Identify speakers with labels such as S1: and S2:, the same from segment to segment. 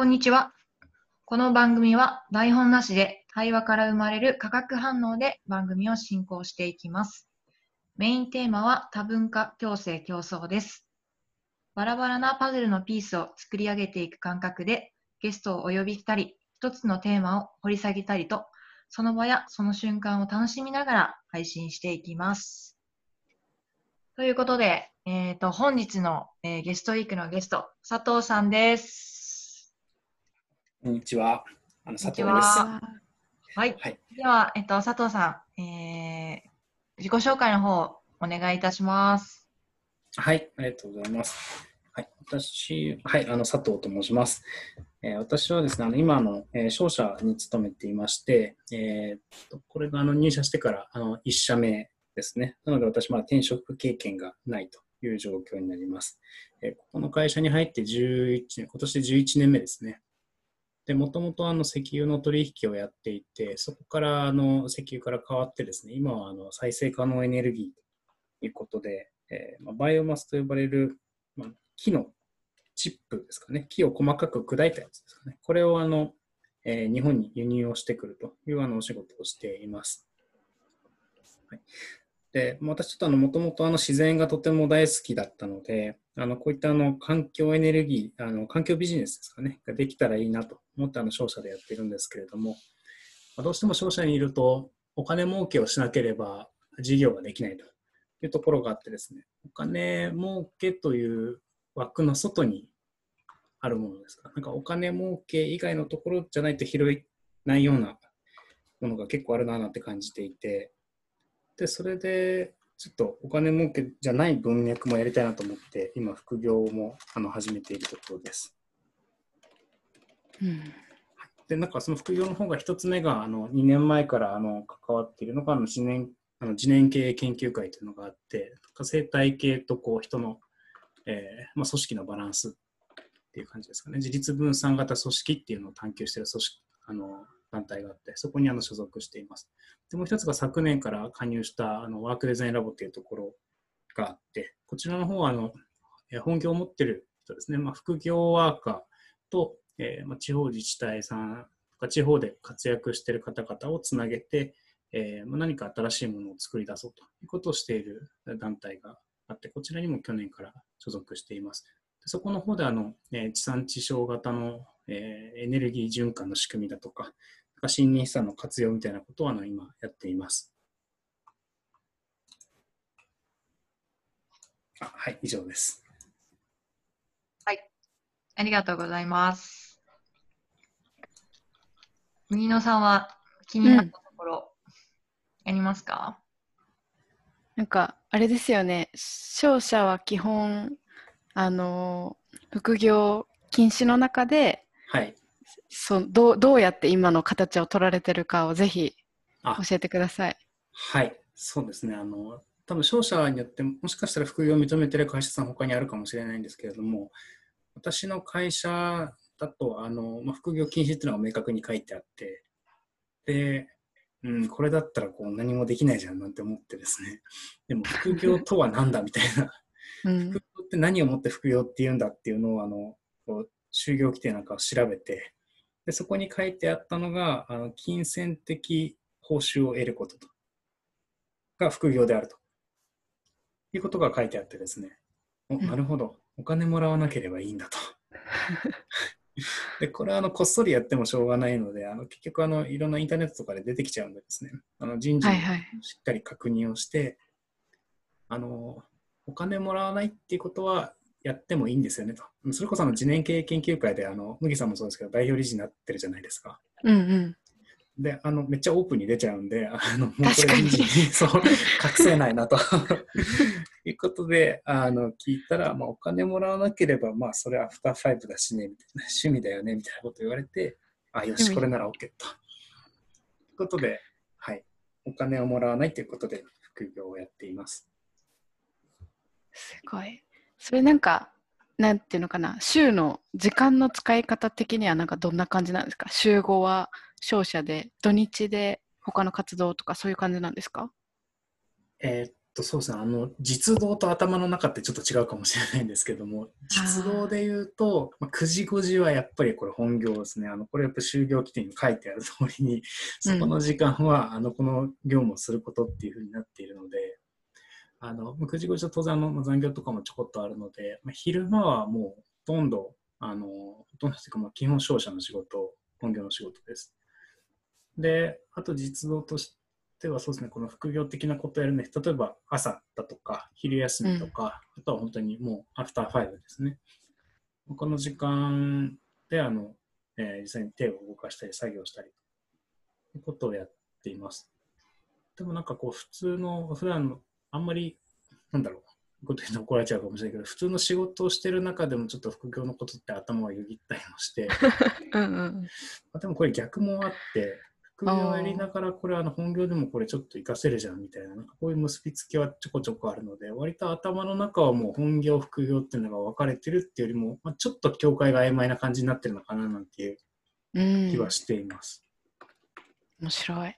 S1: こんにちは。この番組は台本なしで対話から生まれる化学反応で番組を進行していきます。メインテーマは多文化共生競争です。バラバラなパズルのピースを作り上げていく感覚でゲストをお呼びしたり、一つのテーマを掘り下げたりと、その場やその瞬間を楽しみながら配信していきます。ということで、えー、と本日の、えーゲストウィークのゲスト、佐藤さんです。
S2: こんにちは。あの佐藤です。
S1: ははい。
S2: はい。
S1: では、えっと、佐藤さん、えー自己紹介の方、お願いいたします。
S2: はい、ありがとうございます。はい、私、はい、あの佐藤と申します。えー私はですね、あの今あの、えー商社に勤めていまして、えーこれがあの入社してからあの1社目ですね。なので私まだ転職経験がないという状況になります。えーここの会社に入って11年、今年で11年目ですね。で、もともとあの石油の取引をやっていて、そこからあの石油から変わってですね、今はあの再生可能エネルギーということで、えーまあ、バイオマスと呼ばれる、まあ、木のチップですかね、木を細かく砕いたやつですかね、これをあの、えー日本に輸入をしてくるというあのお仕事をしています。はい、で私ちょっとあのもともとあの自然がとても大好きだったので、あのこういったあの環境エネルギー、あの環境ビジネスですかね、ができたらいいなと思ってあの商社でやってるんですけれども、まどうしても商社にいるとお金儲けをしなければ事業ができないというところがあってですね、お金儲けという枠の外にあるものですか。なんかお金儲け以外のところじゃないと拾えないようなものが結構あるななんて感じていて、で、それでちょっとお金儲けじゃない文脈もやりたいなと思って、今副業もあの始めているところです。
S3: うん
S2: で、なんかその副業の方が一つ目が、あの、2年前からあの関わっているのが、あの、自然、あの、自然経営研究会というのがあって、生態系とこう、人の、えーまあ、組織のバランスっていう感じですかね。自立分散型組織っていうのを探求している組織、あの、団体があって、そこにあの所属しています。で、もう一つが昨年から加入した、あの、ワークデザインラボっていうところがあって、こちらの方は、あの、本業を持ってる人ですね、まあ、副業ワーカーと、えーまあ、地方自治体さんとか地方で活躍している方々をつなげて、えーまあ、何か新しいものを作り出そうということをしている団体があって、こちらにも去年から所属しています。そこの方であの、えー地産地消型の、えーエネルギー循環の仕組みだとか、森林資産の活用みたいなことをあの今やっています。あはい、以上です。
S1: はいありがとうございます。麦野さんは気になったところ、ありますか、
S3: なんかあれですよね商社は基本あの副業禁止の中で
S2: はい。
S3: そどうどうやって今の形を取られてるかをぜひ
S2: あ
S3: 教えてください。
S2: はい、そうですね。あの、多分商社によって、もしかしたら副業を認めてる会社さん他にあるかもしれないんですけれども、私の会社だと、あの、まあ、副業禁止っていうのが明確に書いてあって、で、うん、これだったらこう何もできないじゃんなんて思ってですね。でも副業とは何だみたいな。
S3: うん
S2: 副業って何をもって副業って言うんだっていうのを、あの、こう就業規定なんかを調べて、で、そこに書いてあったのが、あの金銭的報酬を得ることと。が副業であると。いうことが書いてあってですね。お
S3: ん
S2: なるほど。お金もらわなければいいんだと。で、これはあのこっそりやってもしょうがないので、あの結局あのいろんなインターネットとかで出てきちゃうんでですね、あの人事に
S3: はいはい。
S2: しっかり確認をして、あの、お金もらわないっていうことはやってもいいんですよねと。それこそあの、次年経営研究会で、あの、麦さんもそうですけど、代表理事になってるじゃないですか。
S3: うんうん。
S2: で、あの、めっちゃオープンに出ちゃうんで、あの、もうこれ そう、隠せないなと。いうことで、あの、聞いたら、まあ、お金もらわなければ、まあ、それはアフターファイブだしね、みたいな、趣味だよね、みたいなこと言われて、あ、よし、これなら OK と。ということで、はい。お金をもらわないということで、副業をやっています。
S3: すごい。それなんかなんていうのかな週の時間の使い方的にはなんかどんな感じなんですか？週5は商社で土日で他の活動とかそういう感じなんですか？
S2: えーっとそうですね、あの実動と頭の中ってちょっと違うかもしれないんですけども、実動で言うと、まあ、9時5時はやっぱりこれ本業ですね、あのこれやっぱ就業規定に書いてある通りに、そこの時間は、あのこの業務をすることっていうふうになっているので、あの9時5時は当然あの残業とかもちょこっとあるので、まあ、昼間はもうほとんど、あのほとんどというかまあ基本商社の仕事、本業の仕事です。で、あと実動としてはそうですね、この副業的なことをやるね、例えば朝だとか、昼休みとか、うん、あとは本当にもうアフターファイブですね。この時間で、あの、えー、実際に手を動かしたり作業したりということをやっています。でもなんかこう、普通の、普段の、あんまり、なんだろう、こと言うと怒られちゃうかもしれないけど、普通の仕事をしてる中でもちょっと副業のことって頭がよぎったりもして、うんうん、でもこれ逆もあって、副業をやりながら、これあの本業でもこれちょっと活かせるじゃんみたいな、なんかこういう結びつきはちょこちょこあるので、割と頭の中はもう本業、副業っていうのが分かれてるっていうよりも、まあ、ちょっと境界が曖昧な感じになってるのかななんていう気はしています。
S3: 面白い。
S1: は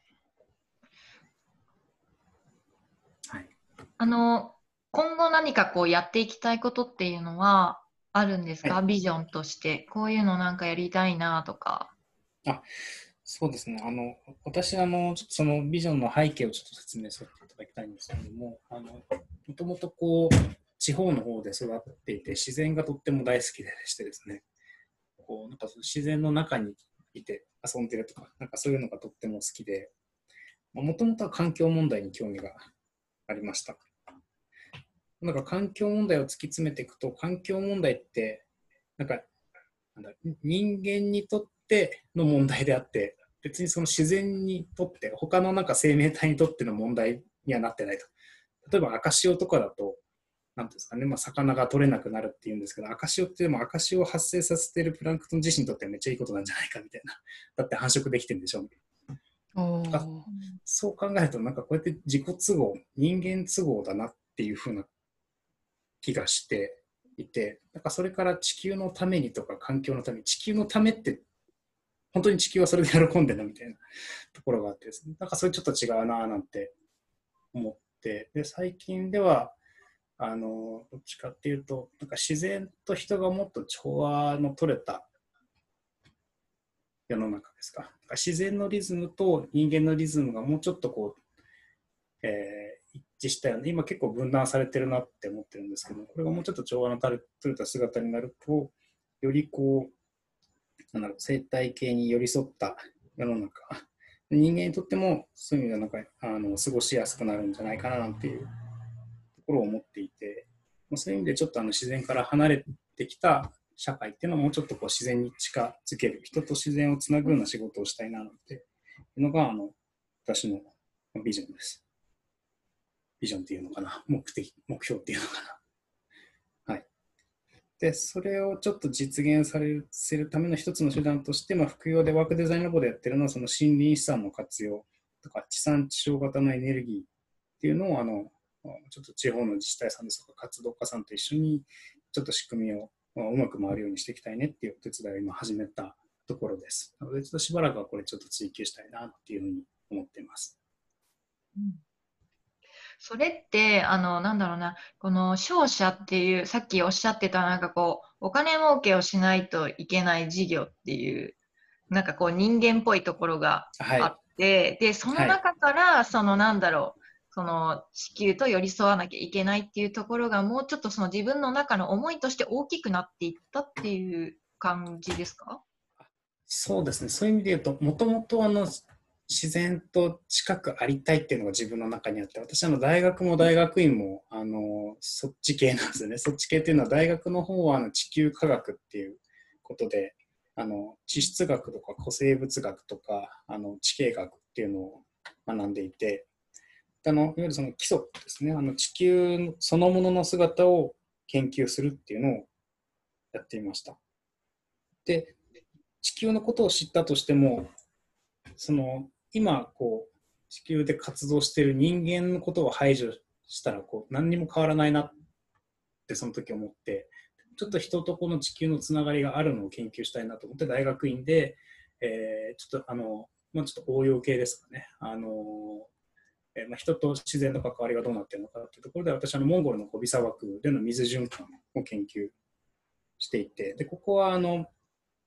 S1: い。あの、今後何かこうやっていきたいことっていうのはあるんですか、はい、ビジョンとして。こういうのなんかやりたいなとか。
S2: あそうですね。あの、私、あの、そのビジョンの背景をちょっと説明させていただきたいんですけども、あの、もともとこう、地方の方で育っていて、自然がとっても大好きでしてですね、こう、なんか自然の中にいて遊んでるとか、なんかそういうのがとっても好きで、もともとは環境問題に興味がありました。なんか環境問題を突き詰めていくと、環境問題って、なんか、なんだ人間にとっての問題であって、別にその自然にとって、他のなんか生命体にとっての問題にはなってないと。例えば赤潮とかだと、なんですかね、まあ、魚が取れなくなるっていうんですけど、赤潮ってでも赤潮を発生させているプランクトン自身にとってはめっちゃいいことなんじゃないかみたいな。だって繁殖できてるんでしょう、そう考えると、なんかこうやって自己都合、人間都合だなっていうふうな気がしていて、なんかそれから地球のためにとか環境のために、地球のためって本当に地球はそれで喜んでるみたいなところがあってですね、なんかそれちょっと違うななんて思って、で、最近では、あの、どっちかっていうと、なんか自然と人がもっと調和の取れた世の中ですか。か自然のリズムと人間のリズムがもうちょっとこう、えー、一致したような、今結構分断されてるなって思ってるんですけど、これがもうちょっと調和の取れた姿になると、よりこう、なんだろう生態系に寄り添った世の中。人間にとってもそういう意味ではなんかあの過ごしやすくなるんじゃないかななんていうところを思っていて。そういう意味でちょっとあの自然から離れてきた社会っていうのをもうちょっとこう自然に近づける人と自然をつなぐような仕事をしたいななんていうのがあの私のビジョンです。ビジョンっていうのかな。目的、目標っていうのかな。で、それをちょっと実現されせるための一つの手段として、まあ、副業でワークデザインラボでやってるのは、その森林資産の活用とか、地産地消型のエネルギーっていうのを、あの、ちょっと地方の自治体さんですとか、活動家さんと一緒に、ちょっと仕組みをうまく回るようにしていきたいねっていうお手伝いを今始めたところです。なので、ちょっとしばらくはこれちょっと追求したいなっていうふうに思っています。
S1: うんそれって、あの、なんだろうな、この商社っていう、さっきおっしゃってた、なんかこう、お金儲けをしないといけない事業っていう、なんかこう、人間っぽいところがあって、はい、で、その中から、はい、そのなんだろう、その地球と寄り添わなきゃいけないっていうところがもうちょっとその自分の中の思いとして大きくなっていったっていう感じですか？
S2: そうですね、そういう意味で言うと、もともとあの自然と近くありたいっていうのが自分の中にあって私あの大学も大学院もあのそっち系なんですよね。そっち系っていうのは大学の方はあの地球科学っていうことであの地質学とか古生物学とかあの地形学っていうのを学んでいてあのいわゆるその基礎ですね。あの地球そのものの姿を研究するっていうのをやっていました。で地球のことを知ったとしてもその今こう地球で活動している人間のことを排除したらこう何にも変わらないなってその時思ってちょっと人とこの地球のつながりがあるのを研究したいなと思って大学院で、えー、ちょっとあの、まあ、ちょっと応用系ですかね。あのえーまあ、人と自然の関わりがどうなってるのかっていうところで私はモンゴルのゴビ砂漠での水循環を研究していてでここはあの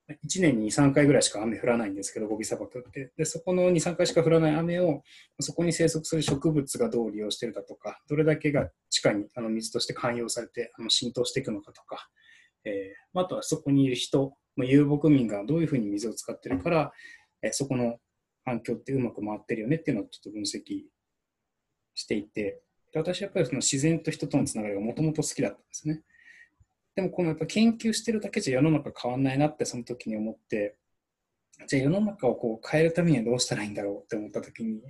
S2: 1年に2、3回ぐらいしか雨降らないんですけど、ゴビ砂漠って。で、そこの2、3回しか降らない雨を、そこに生息する植物がどう利用してるだとか、どれだけが地下にあの水として寛容されてあの浸透していくのかとか、えー、あとはそこにいる人、遊牧民がどういうふうに水を使ってるから、えー、そこの環境ってうまく回ってるよねっていうのをちょっと分析していて、で私はやっぱりその自然と人とのつながりがもともと好きだったんですね。でもこのやっぱ研究してるだけじゃ世の中変わんないなってその時に思って、じゃあ世の中をこう変えるためにはどうしたらいいんだろうって思った時に、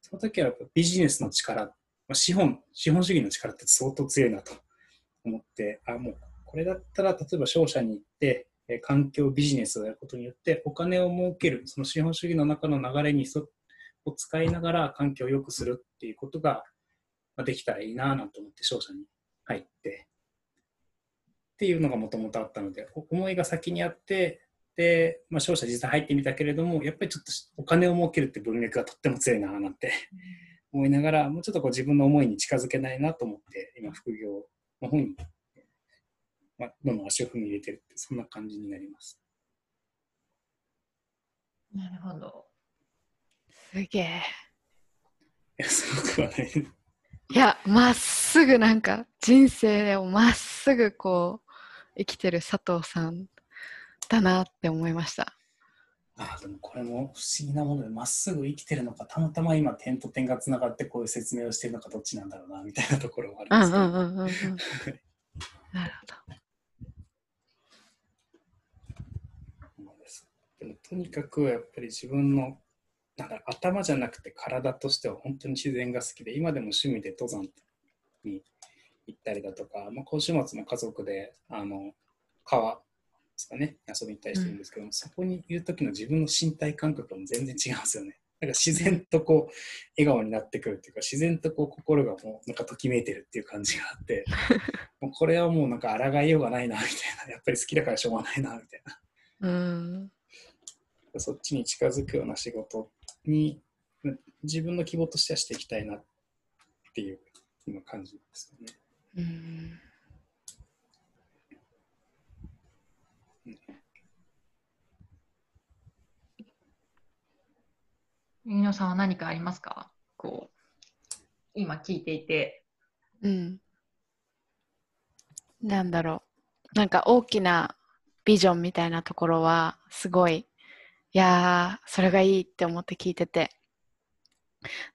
S2: その時はやっぱビジネスの力、ま、資本、資本主義の力って相当強いなと思って、あ、もうこれだったら例えば商社に行って、え環境ビジネスをやることによってお金を儲ける、その資本主義の中の流れにそを使いながら環境を良くするっていうことができたらいいなぁなんて思って商社に入って、っていうのがもともとあったので、思いが先にあって、で、まあ、商社実際入ってみたけれども、やっぱりちょっとお金を儲けるって文脈がとっても強いななんて思いながら、もうちょっとこう自分の思いに近づけないなと思って、今、副業の方に、まあ、どんどん足を踏み入れてるって、そんな感じになります。
S1: なるほど。
S3: すげえ。
S2: いや、すごくはない。
S3: いや、まっすぐなんか人生をまっすぐこう生きてる佐藤さんだなって思いました。
S2: あでもこれも不思議なもので、まっすぐ生きてるのか、たまたま今点と点がつながってこういう説明をしているのか、どっちなんだろうな、みたいなところはあるんですけど。
S3: なるほ
S2: そうですでもとにかくやっぱり自分のなんか頭じゃなくて体としては本当に自然が好きで今でも趣味で登山に行ったりだとか、まあ、今週末も家族であの川ですかね遊びに行ったりしてるんですけども、
S3: うん
S2: そこにいる時の自分の身体感覚も全然違うんですよね。なんか自然とこう笑顔になってくるっていうか自然とこう心がもうなんかときめいてるっていう感じがあって もうこれはもうなんか抗いようがないなみたいなやっぱり好きだからしょうがないなみたいな
S3: ど。うん。
S2: そっちに近づくような仕事に自分の希望としてはしていきたいなっていう今感じですよね。
S3: うん。
S1: 飯野さんは何かありますか？こう、今聞いていて。
S3: うん。なんだろう。なんか大きなビジョンみたいなところはすごい、いやー、それがいいって思って聞いてて。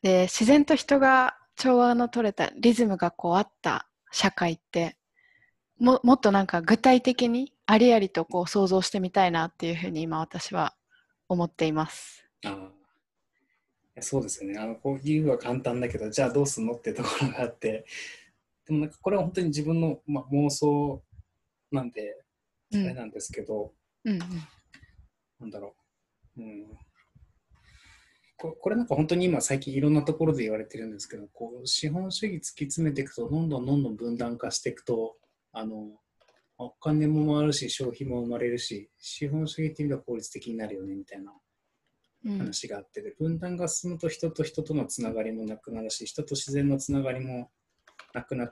S3: で、自然と人が調和の取れたリズムがこうあった社会って。ももっとなんか具体的にありありとこう想像してみたいなっていうふうに今私は思っています。
S2: あそうですよね。あのこう言うは簡単だけど、じゃあどうすんのってところがあって、でもなんかこれは本当に自分の、まあ、妄想なんで、
S3: うん。
S2: あれなんですけど、
S3: うんうん。
S2: なんだろう。うんここれなんか本当に今最近いろんなところで言われてるんですけど、こう資本主義突き詰めていくと、どんどんどんどん分断化していくと、あのお金も回るし、消費も生まれるし、資本主義っていう意味では効率的になるよねみたいな
S3: うん。
S2: 話があって、で分断が進むと人と人とのつながりもなくなるし、人と自然のつながりもなくな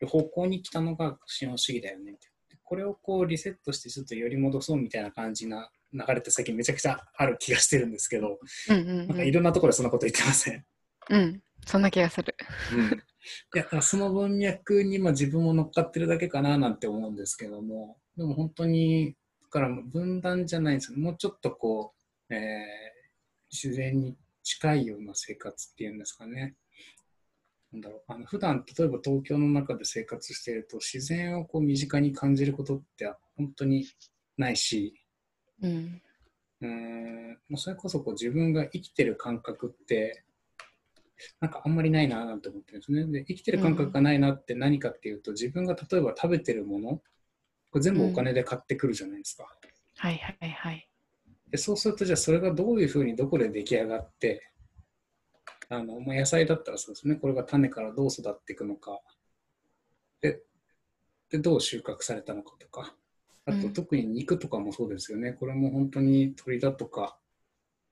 S2: る方向に来たのが資本主義だよね。これをこうリセットしてちょっと寄り戻そうみたいな感じな流れって最近めちゃくちゃある気がしてるんですけど、
S3: うんうん
S2: なんかいろんなところでそんなこと言ってません？
S3: うん、そんな気がする。
S2: いやだからその文脈にまあ自分も乗っかってるだけかななんて思うんですけども、でも本当に、だから分断じゃないんですよ。もうちょっとこう、えー自然に近いような生活っていうんですかね。なんだろうあの普段例えば東京の中で生活していると自然をこう身近に感じることって本当にないし、
S3: うん。
S2: うーんもうそれこそこう自分が生きてる感覚ってなんかあんまりないななんて思ってるんですね。で生きてる感覚がないなって何かっていうと、自分が例えば食べてるものこれ全部お金で買ってくるじゃないですか。
S3: はいはいはい。
S2: でそうするとじゃあそれがどういうふうにどこで出来上がってあの、まあ、野菜だったらそうですねこれが種からどう育っていくのかででどう収穫されたのかとかあと
S3: うん。
S2: 特に肉とかもそうですよね、これも本当に鳥だとか、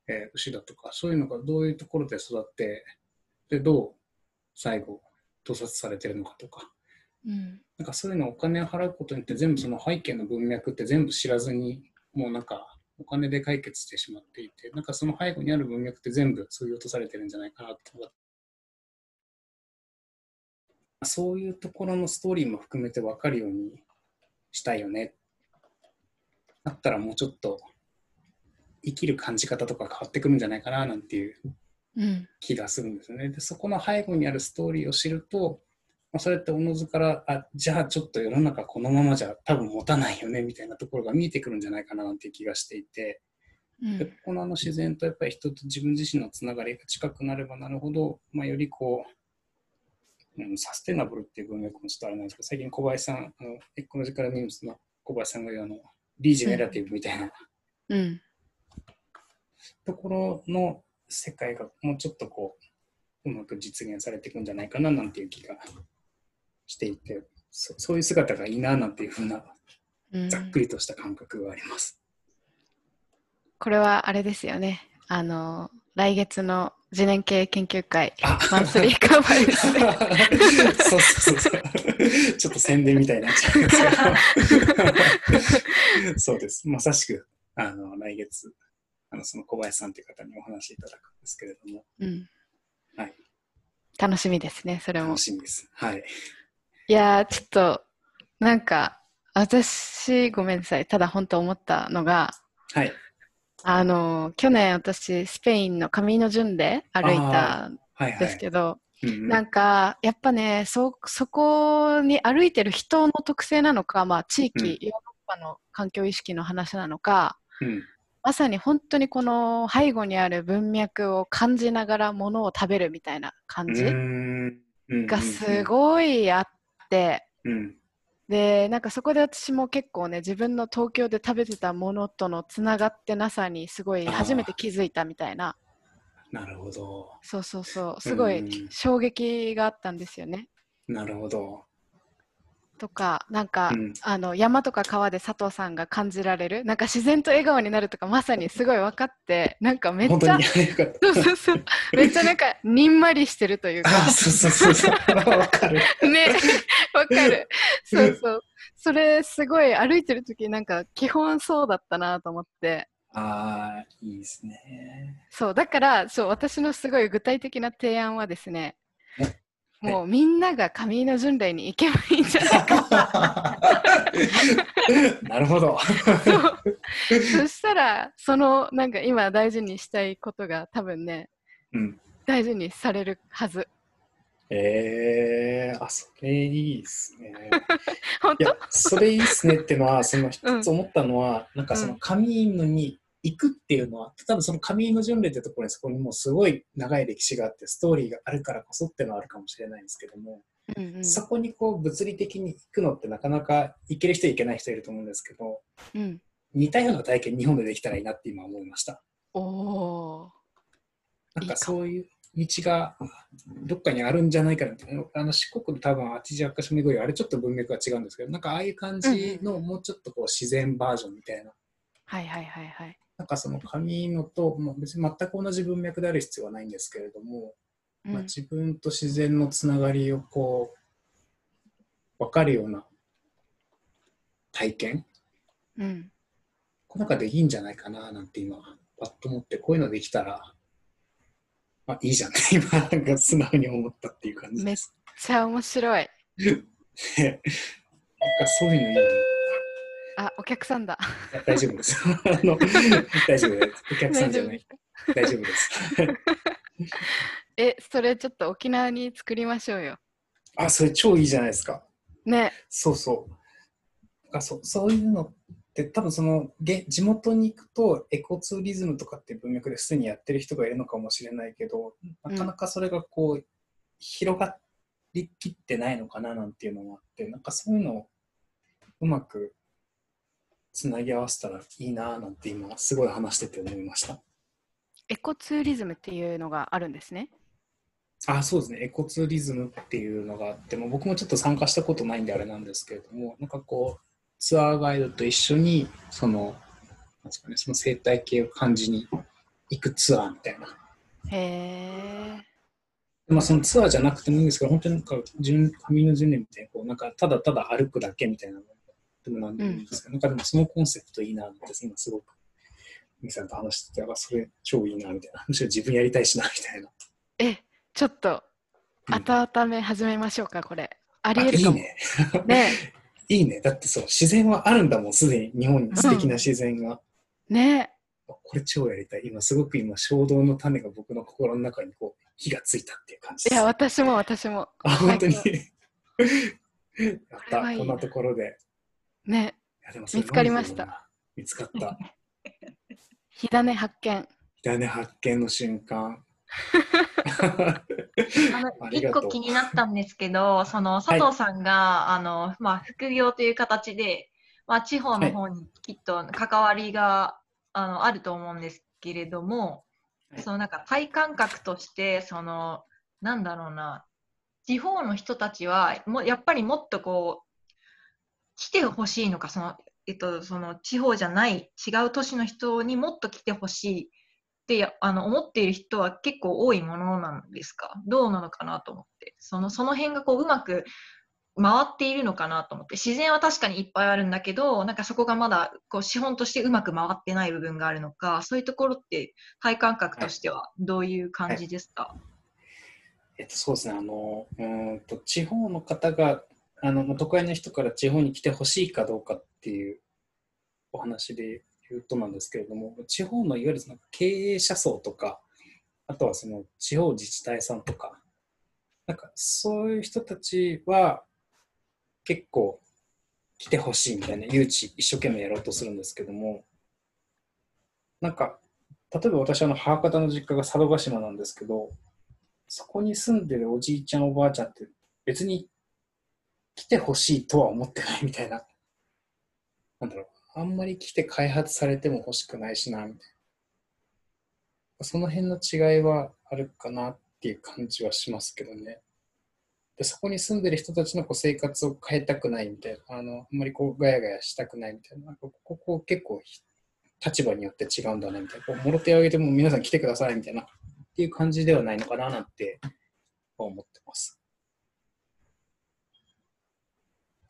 S2: えー牛だとかそういうのがどういうところで育ってでどう最後盗撮されてるのかとか、
S3: うん。
S2: なんかそういうのお金を払うことによって全部その背景の文脈って全部知らずにもうなんかお金で解決してしまっていてなんかその背後にある文脈って全部そういう落とされてるんじゃないかなってそういうところのストーリーも含めて分かるようにしたいよねだったらもうちょっと生きる感じ方とか変わってくるんじゃないかななんていう
S3: うん。
S2: 気がするんですよね。でそこの背後にあるストーリーを知ると、まあ、それっておのずからあじゃあちょっと世の中このままじゃ多分持たないよねみたいなところが見えてくるんじゃないかななんていう気がしていて、
S3: うん。
S2: でここのあの自然とやっぱり人と自分自身のつながりが近くなればなるほど、まあ、よりこう、うん、サステナブルっていう文脈もちょっとあれなんですけど最近小林さんあのエコロジカルニュースの小林さんが言うあのリージェネラティブみたいな
S3: うん
S2: ところの世界がもうちょっとこううまく実現されていくんじゃないかななんていう気がしていてそそういう姿がいいななんていうふうな
S3: うん
S2: ざっくりとした感覚があります。
S3: これはあれですよね。あの、来月の次年系研究会、
S2: あ
S3: マンスリーカバーですね。
S2: そうそうそうそう。ちょっと宣伝みたいになっちゃうんですけど。そうです。まさしく、あの、来月、あの、その小林さんという方にお話しいただくんですけれども、
S3: うん
S2: はい。
S3: 楽しみですね、それも
S2: 楽。しみです。はい。
S3: いやー、ちょっと、なんか、私、ごめんなさい。ただ本当思ったのが、
S2: はい。
S3: あの、去年私、スペインのカミーノ順で歩いたん
S2: はいはい。
S3: ですけど、
S2: うんうん。
S3: なんか、やっぱね、そ、そこに歩いてる人の特性なのか、まあ、地域、
S2: うん。
S3: ヨーロッパの環境意識の話なのか、
S2: うん。
S3: まさに本当にこの背後にある文脈を感じながらものを食べるみたいな感じ
S2: うんうん。
S3: がすごいあって、
S2: うん
S3: で、なんかそこで私も結構ね、自分の東京で食べてたものとのつながってなさにすごい初めて気づいたみたいな、
S2: なるほど。
S3: そうそうそう、すご
S2: うん
S3: い衝撃があったんですよね。
S2: なるほど。
S3: とか、なんか、
S2: うん
S3: あの山とか川で佐藤さんが感じられる、なんか自然と笑顔になるとか、まさにすごい分かって、なんかめっちゃ。そうそうそう、めっちゃなんかにんまりしてるというか、
S2: あ、そうそうそうそう。わかる。
S3: ね、わかる。そうそう。それすごい歩いてる時なんか基本そうだったなと思って。
S2: ああ、いいですね。
S3: そう、だから、そう、私のすごい具体的な提案はですね、
S2: はい
S3: もうみんなが上の巡礼に行けばいいんじゃないか。
S2: なるほど。
S3: そしたら、そのなんか今大事にしたいことが多分ね、
S2: うん。
S3: 大事にされるはず。
S2: えー、あ、それいいですね。
S3: 本当？
S2: いや、それいいですねってのは、その一
S3: うん
S2: つ思ったのは、なんかそのカミーノに行くっていうのは、多分そのカミーノ巡礼ってところにそこにもうすごい長い歴史があって、ストーリーがあるからこそっていうのはあるかもしれないんですけども、
S3: うんうん
S2: そこにこう物理的に行くのってなかなか行ける人行けない人いると思うんですけど、
S3: うん。
S2: 似たような体験日本でできたらいいなって今思いました。
S3: おお
S2: なんかそういう道がどっかにあるんじゃないかなって、あの四国で多分八十八箇所巡り、あれちょっと文脈が違うんですけど、なんかああいう感じのもうちょっとこう自然バージョンみたいな、
S3: はいはいはいはい。
S2: なんかその紙のと、まあ、別に全く同じ文脈である必要はないんですけれども、
S3: うん
S2: まあ、自分と自然のつながりをこう分かるような体験、
S3: うん。
S2: こうなんかできんじゃないかななんて今、パッと思って、こういうのできたら、まあいいじゃんって今、なんか素直に思ったっていう感じ
S3: めっ。ちゃ面白い。
S2: ね なんかそういうのいいね
S3: あ、お客さんだ。
S2: 大丈夫です。あの 大丈夫です。お客さんじゃない。大丈夫です。
S3: え、それちょっと沖縄に作りましょうよ。
S2: あ、それ超いいじゃないですか。
S3: ね。
S2: そうそう。なんかそそういうのって多分そのげ地元に行くとエコツーリズムとかっていう文脈ですでにやってる人がいるのかもしれないけどなかなかそれがこう、広がりきってないのかななんていうのもあってなんかそういうのをうまくつなぎ合わせたらいいななんて今すごい話してて思いました。
S3: エコツーリズムっていうのがあるんですね。
S2: あそうですね、エコツーリズムっていうのがあって、も僕もちょっと参加したことないんであれなんですけれども、なんかこう、ツアーガイドと一緒に、その、なんですかね、その生態系を感じに行くツアーみたいな。
S3: へえ。
S2: まあ、そのツアーじゃなくてもいいんですけど、本当になんか、順紙の順年みたいな、こう、なんか、ただただ歩くだけみたいなのでもなんでもいいんですけど、なんかでもそのコンセプトいいなって、今すごく、ミキさんと話してて、あ、それ超いいな、みたいな。むしろ自分やりたいしな、みたいな。
S3: え、ちょっと、
S2: うん
S3: 温め始めましょうか、これ。あり
S2: あ
S3: えるかも。
S2: いいね。
S3: ね
S2: いいね。だってそう、自然はあるんだもん、すでに日本に素敵な自然が。
S3: ね
S2: これ超やりたい。今、すごく今、衝動の種が僕の心の中にこう、火がついたっていう感じです。
S3: いや、私も私も。
S2: あ、本当に。
S3: 最
S2: やった。
S3: こ
S2: んなところで。
S3: ね見つかりました。
S2: 見つかった。
S3: 火種発見。
S2: 種発見の瞬間。
S1: あの 一個気になったんですけど、その佐藤さんが、あのまあ、副業という形で、まあ、地方の方にきっと関わりが、あのあると思うんですけれども、
S2: はい
S1: そのなんか体感覚として、そのなんだろうな、地方の人たちはもうやっぱりもっとこう来てほしいのか、そのえっと、その地方じゃない違う都市の人にもっと来てほしいってやあの思っている人は結構多いものなんですか？どうなのかなと思って。そのその辺がこううまく回っているのかなと思って。自然は確かにいっぱいあるんだけどなんかそこがまだこう資本としてうまく回ってない部分があるのかそういうところって体感覚としてはどういう感じですか、
S2: えっと、そうですね。あの、うーんと、地方の方が、あの、都会の人から地方に来てほしいかどうかっていうお話で言うとなんですけれども、地方のいわゆるその経営者層とか、あとはその地方自治体さんとか、なんかそういう人たちは結構来てほしいみたいな誘致一生懸命やろうとするんですけども、なんか、例えば私あの母方の実家が佐渡島なんですけど、そこに住んでるおじいちゃんおばあちゃんって別に来てほしいとは思ってないみたいな。なんだろう。あんまり来て開発されても欲しくないしな、みたいな。その辺の違いはあるかなっていう感じはしますけどね。でそこに住んでる人たちのこう生活を変えたくないみたいな。あの、あんまりこうガヤガヤしたくないみたいな。なんかここ結構立場によって違うんだねみたいな。こうもろ手を挙げても皆さん来てくださいみたいな。っていう感じではないのかななんて思ってます。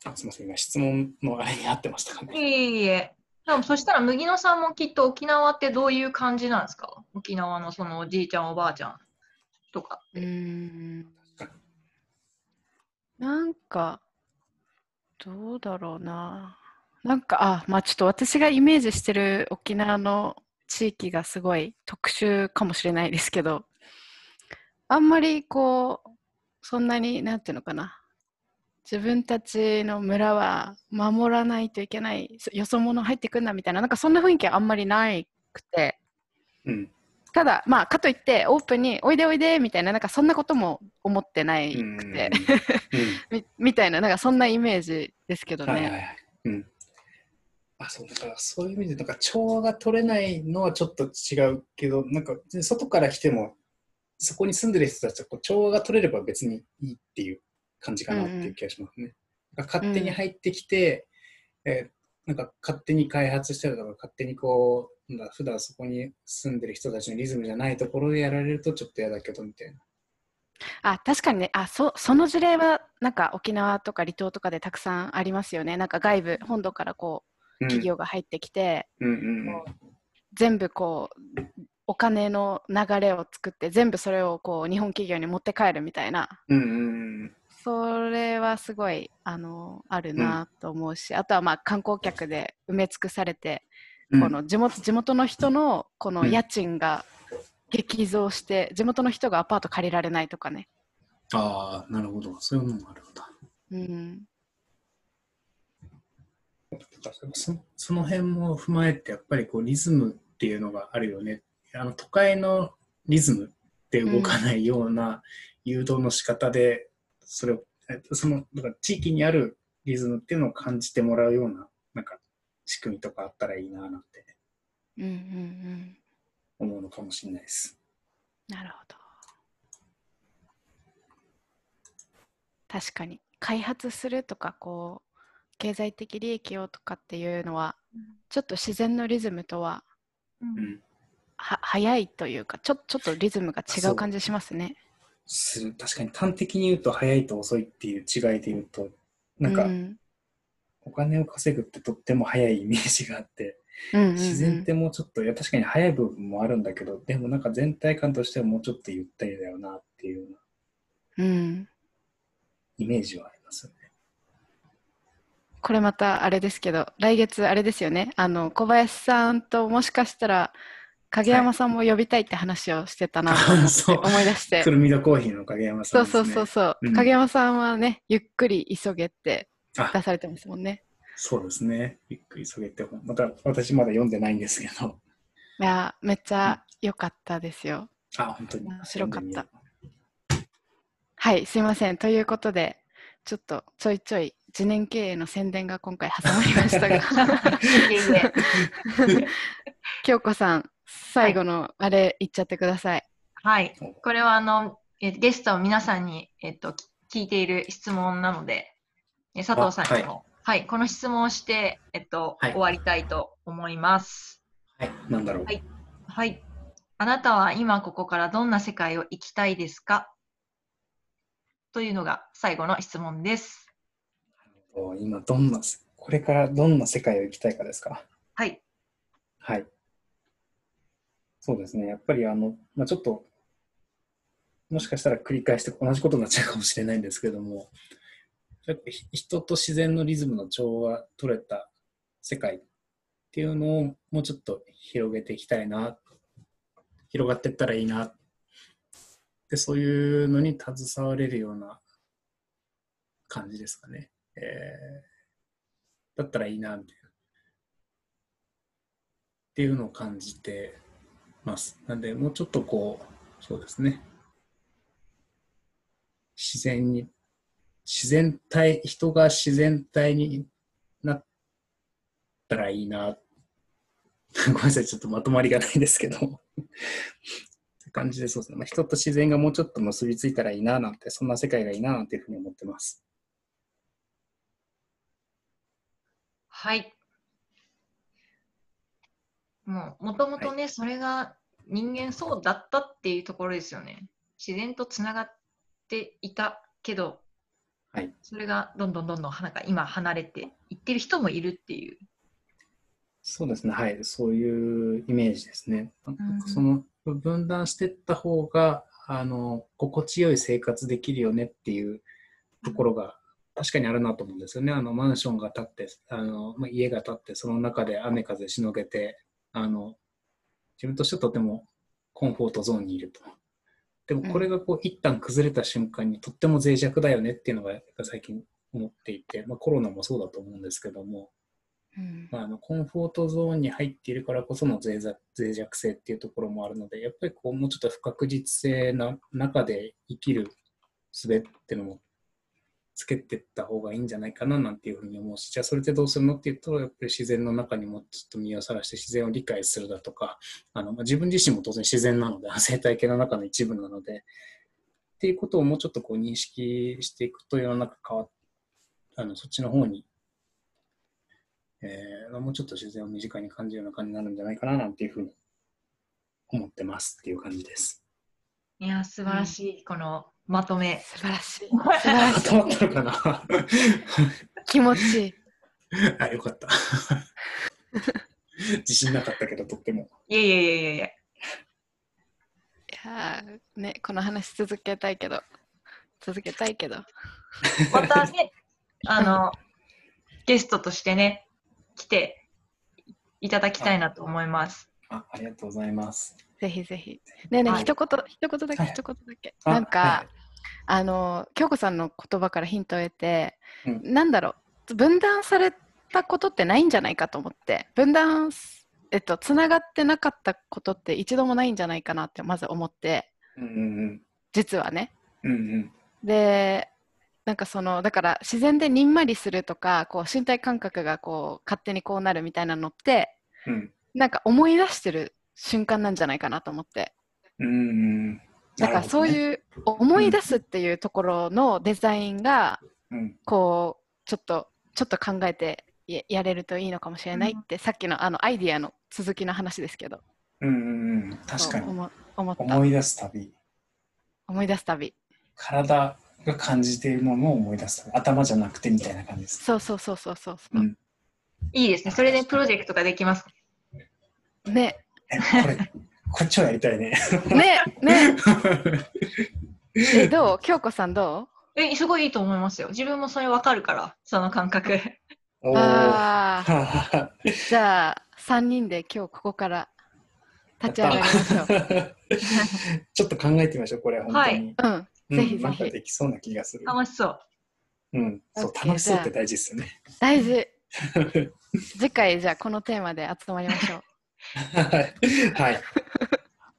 S2: あすみません、今質問のあれに合ってましたかね。
S1: いえいえでもそしたら麦野さんもきっと沖縄ってどういう感じなんですか？沖縄のそのおじいちゃんおばあちゃんとか
S3: うーんなんか、どうだろうな。なんか、あ、まあちょっと私がイメージしてる沖縄の地域がすごい特殊かもしれないですけど、あんまりこう、そんなに、なんていうのかな。自分たちの村は守らないといけない、よそ者入ってくんなみたいな、なんかそんな雰囲気はあんまりないくて、
S2: うん。
S3: ただ、まあ、かといってオープンにおいでおいでみたいな、なんかそんなことも思ってない
S2: うん
S3: くて、
S2: うん
S3: みみたいな、なんかそんなイメージですけどね。
S2: はいはいはい。うん。あ、そう、だからそういう意味で、なんか調和が取れないのはちょっと違うけど、なんか外から来ても、そこに住んでる人たちとこう調和が取れれば別にいいっていう感じかなっていう気がしますね。なんか勝手に入ってきて、えーなんか勝手に開発したりとか、勝手にこう、なんだ普段そこに住んでる人たちのリズムじゃないところでやられるとちょっと嫌だけどみたいな。
S3: あ確かにねあそ、その事例はなんか沖縄とか離島とかでたくさんありますよね。なんか外部、本土からこう
S2: うん
S3: 企業が入ってきて、
S2: うんうんうん
S3: 全部こう、お金の流れを作って、全部それをこう日本企業に持って帰るみたいな。
S2: うんうんうん
S3: それはすごいあのあるなと思うし、あとはまあ観光客で埋め尽くされて、
S2: うん
S3: この地元地元の人のこの
S2: うん
S3: 家賃が激増して、地元の人がアパート借りられないとかね。
S2: ああ、なるほど。そういうのもあるんだ。
S3: うん、
S2: そその辺も踏まえて、やっぱりこうリズムっていうのがあるよね。あの都会のリズムで動かないような誘導の仕方で、それを、えっとそのだから地域にあるリズムっていうのを感じてもらうような、なんか仕組みとかあったらいいななんて
S3: うんうんうん
S2: 思うのかもしれないです。
S3: なるほど。確かに開発するとかこう経済的利益をとかっていうのはちょっと自然のリズムとは
S1: うん
S2: うん。
S3: は早いというかちょちょっとリズムが違
S2: う
S3: 感じしますね。
S2: する。確かに端的に言うと早いと遅いっていう違いで言うと、なんか
S3: うん
S2: お金を稼ぐってとっても早いイメージがあって、
S3: うんうんうん
S2: 自然ってもうちょっと、いや確かに早い部分もあるんだけど、でもなんか全体感としてはもうちょっとゆったりだよなっていうような
S3: うん、
S2: イメージはありますよね。
S3: これまたあれですけど来月あれですよねあの小林さんともしかしたら影山さんも呼びたいって話をしてたなと 思い出して。
S2: くるみどコーヒーの影山さんです、ね。
S3: そうそうそうそう、
S2: うん。
S3: 影山さんはねゆっくり急げって
S2: あ。
S3: 出されてますもんね。
S2: そうですね。ゆっくり急げて、また私まだ読んでないんですけど。
S3: いやめっちゃ良かったですよ。
S2: あ、本当に。
S3: 面白かった。はいすいません。ということでちょっとちょいちょい次年経営の宣伝が今回挟まりましたが。京子さん最後のあれ言っちゃってください、
S1: はい。これはあの、えゲストの皆さんに、えっと、聞いている質問なので、え佐藤さんにも、はい、この質問をして、えっと、
S2: はい
S1: 終わりたいと思います。
S2: うはい。なんだろう。
S1: はいはい。あなたは今ここからどんな世界を生きたいですか？というのが最後の質問です。
S2: 今どんな、これからどんな世界を生きたいかですか？
S1: はい。
S2: はい。そうですね。やっぱりあの、まあ、ちょっと、もしかしたら繰り返して同じことになっちゃうかもしれないんですけども、やっぱ人と自然のリズムの調和取れた世界っていうのをもうちょっと広げていきたいな、広がっていったらいいな、でそういうのに携われるような感じですかね。えーだったらいいな、みたいな。っていうのを感じてます。なんで、もうちょっとこう、そうですね。自然に、自然体、人が自然体になったらいいな。ごめんなさい、ちょっとまとまりがないですけど。って感じで、そうですね。まあ、人と自然がもうちょっと結びついたらいいな、なんて、そんな世界がいいな、なんていうふうに思ってます。
S1: はい。もう、もともとね、それが人間そうだったっていうところですよね。自然とつながっていたけど、
S2: はい。
S1: それがどんどんどんどんなんか今離れていってる人もいるっていう。
S2: そうですね、はい、そういうイメージですね。
S1: うん
S2: その分断していった方があの心地よい生活できるよねっていうところが確かにあるなと思うんですよね。あのマンションが建ってあの、まあ、家が建ってその中で雨風しのげてあの自分としてはとてもコンフォートゾーンにいると。でもこれがこう一旦崩れた瞬間にとっても脆弱だよねっていうのがやっぱ最近思っていて、まあ、コロナもそうだと思うんですけども、
S3: うん。
S2: まあ、あのコンフォートゾーンに入っているからこその脆弱脆弱性っていうところもあるので、やっぱりこうもうちょっと不確実性な中で生きる術っていうのもつけていった方がいいんじゃないかななんていうふうに思うし、じゃあそれってどうするのっていうと、やっぱり自然の中にもちょっと身をさらして自然を理解するだとか、あのまあ、自分自身も当然自然なので、生態系の中の一部なので、っていうことをもうちょっとこう認識していくと世の中変わっあのそっちの方にえーもうちょっと自然を身近に感じるような感じになるんじゃないかななんていうふうに思ってますっていう感じです。
S1: いや、素晴らしい、このまとめ。
S3: 素晴らしい素晴らしい
S2: まったのかな
S3: 気持ちいい
S2: あ、よかった。自信なかったけど、とっても。
S1: いやいやいやいやいや。
S3: いやーねこの話続けたいけど続けたいけど
S1: またね、あの、ゲストとしてね、来ていただきたいなと思います。
S2: あありがとうございます。
S3: ぜひぜひねえねえ、
S1: はい
S3: 一言一言だけ
S2: はい
S3: 一言だけ、
S2: あ
S3: なんか、
S2: はい
S3: あの京子さんの言葉からヒントを得て、
S2: うん。
S3: なんだろう分断されたことってないんじゃないかと思って分断すえっとつながってなかったことって一度もないんじゃないかなってまず思って
S2: うんうん
S3: 実はね。
S2: うん。
S3: でなんかそのだから自然でにんまりするとかこう身体感覚がこう勝手にこうなるみたいなのって
S2: うん。
S3: なんか思い出してる瞬間なんじゃないかなと思って。
S2: うんうん。
S3: だからそう
S2: う。
S3: いう思い出すっていうところのデザインが
S2: うん
S3: こうちょっとちょっと考えてややれるといいのかもしれないって、さっきのあのアイディアの続きの話ですけど
S2: うんうんうん。確かに。
S3: 思思った
S2: 思い出す旅。
S3: 思い出す旅。
S2: 体が感じているものを思い出す。頭じゃなくてみたいな感じです。
S3: そうそうそうそうそうそうう。
S2: ん
S1: いいですね。それでプロジェクトができます。
S3: ね、
S2: え、これ、こっちはやりたいね。
S3: ね、ね。え、どう？京子さんど
S1: え、すごいいいと思いますよ。自分もそれわかるから、その感覚。
S3: ああ、じゃあ、3人で今日ここから立ち上がりましょう。
S2: ちょっと考えてみましょう、これ、本当に。
S3: うん、
S2: うん
S3: ぜひぜひ
S2: なんかできそうな気がする。
S1: 楽しそう。
S2: うん、そう、楽しそうって大事ですよね。
S3: 大事。次回、じゃあこのテーマで集まりましょう。
S2: はい。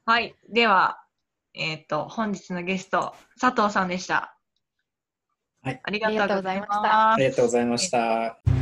S2: はい。
S1: はい。では、えっ、と、本日のゲスト、佐藤さんでした。
S2: はい
S1: ありがとうございました
S2: ありがとうございました。